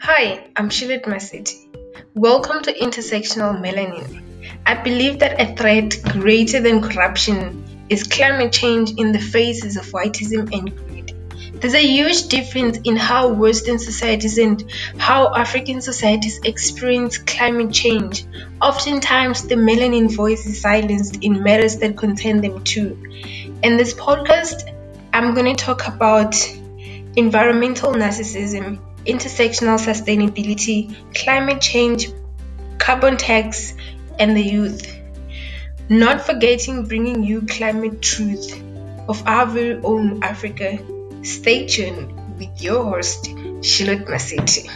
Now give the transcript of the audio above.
Hi, I'm Shilit Masiti. Welcome to Intersectional Melanin. I believe that a threat greater than corruption is climate change in the faces of whiteism and greed. There's a huge difference in how Western societies and how African societies experience climate change. Oftentimes, the melanin voice is silenced in matters that concern them too. In this podcast, I'm going to talk about environmental narcissism intersectional sustainability, climate change, carbon tax, and the youth. Not forgetting bringing you climate truth of our very own Africa. Stay tuned with your host, Shilot Masiti.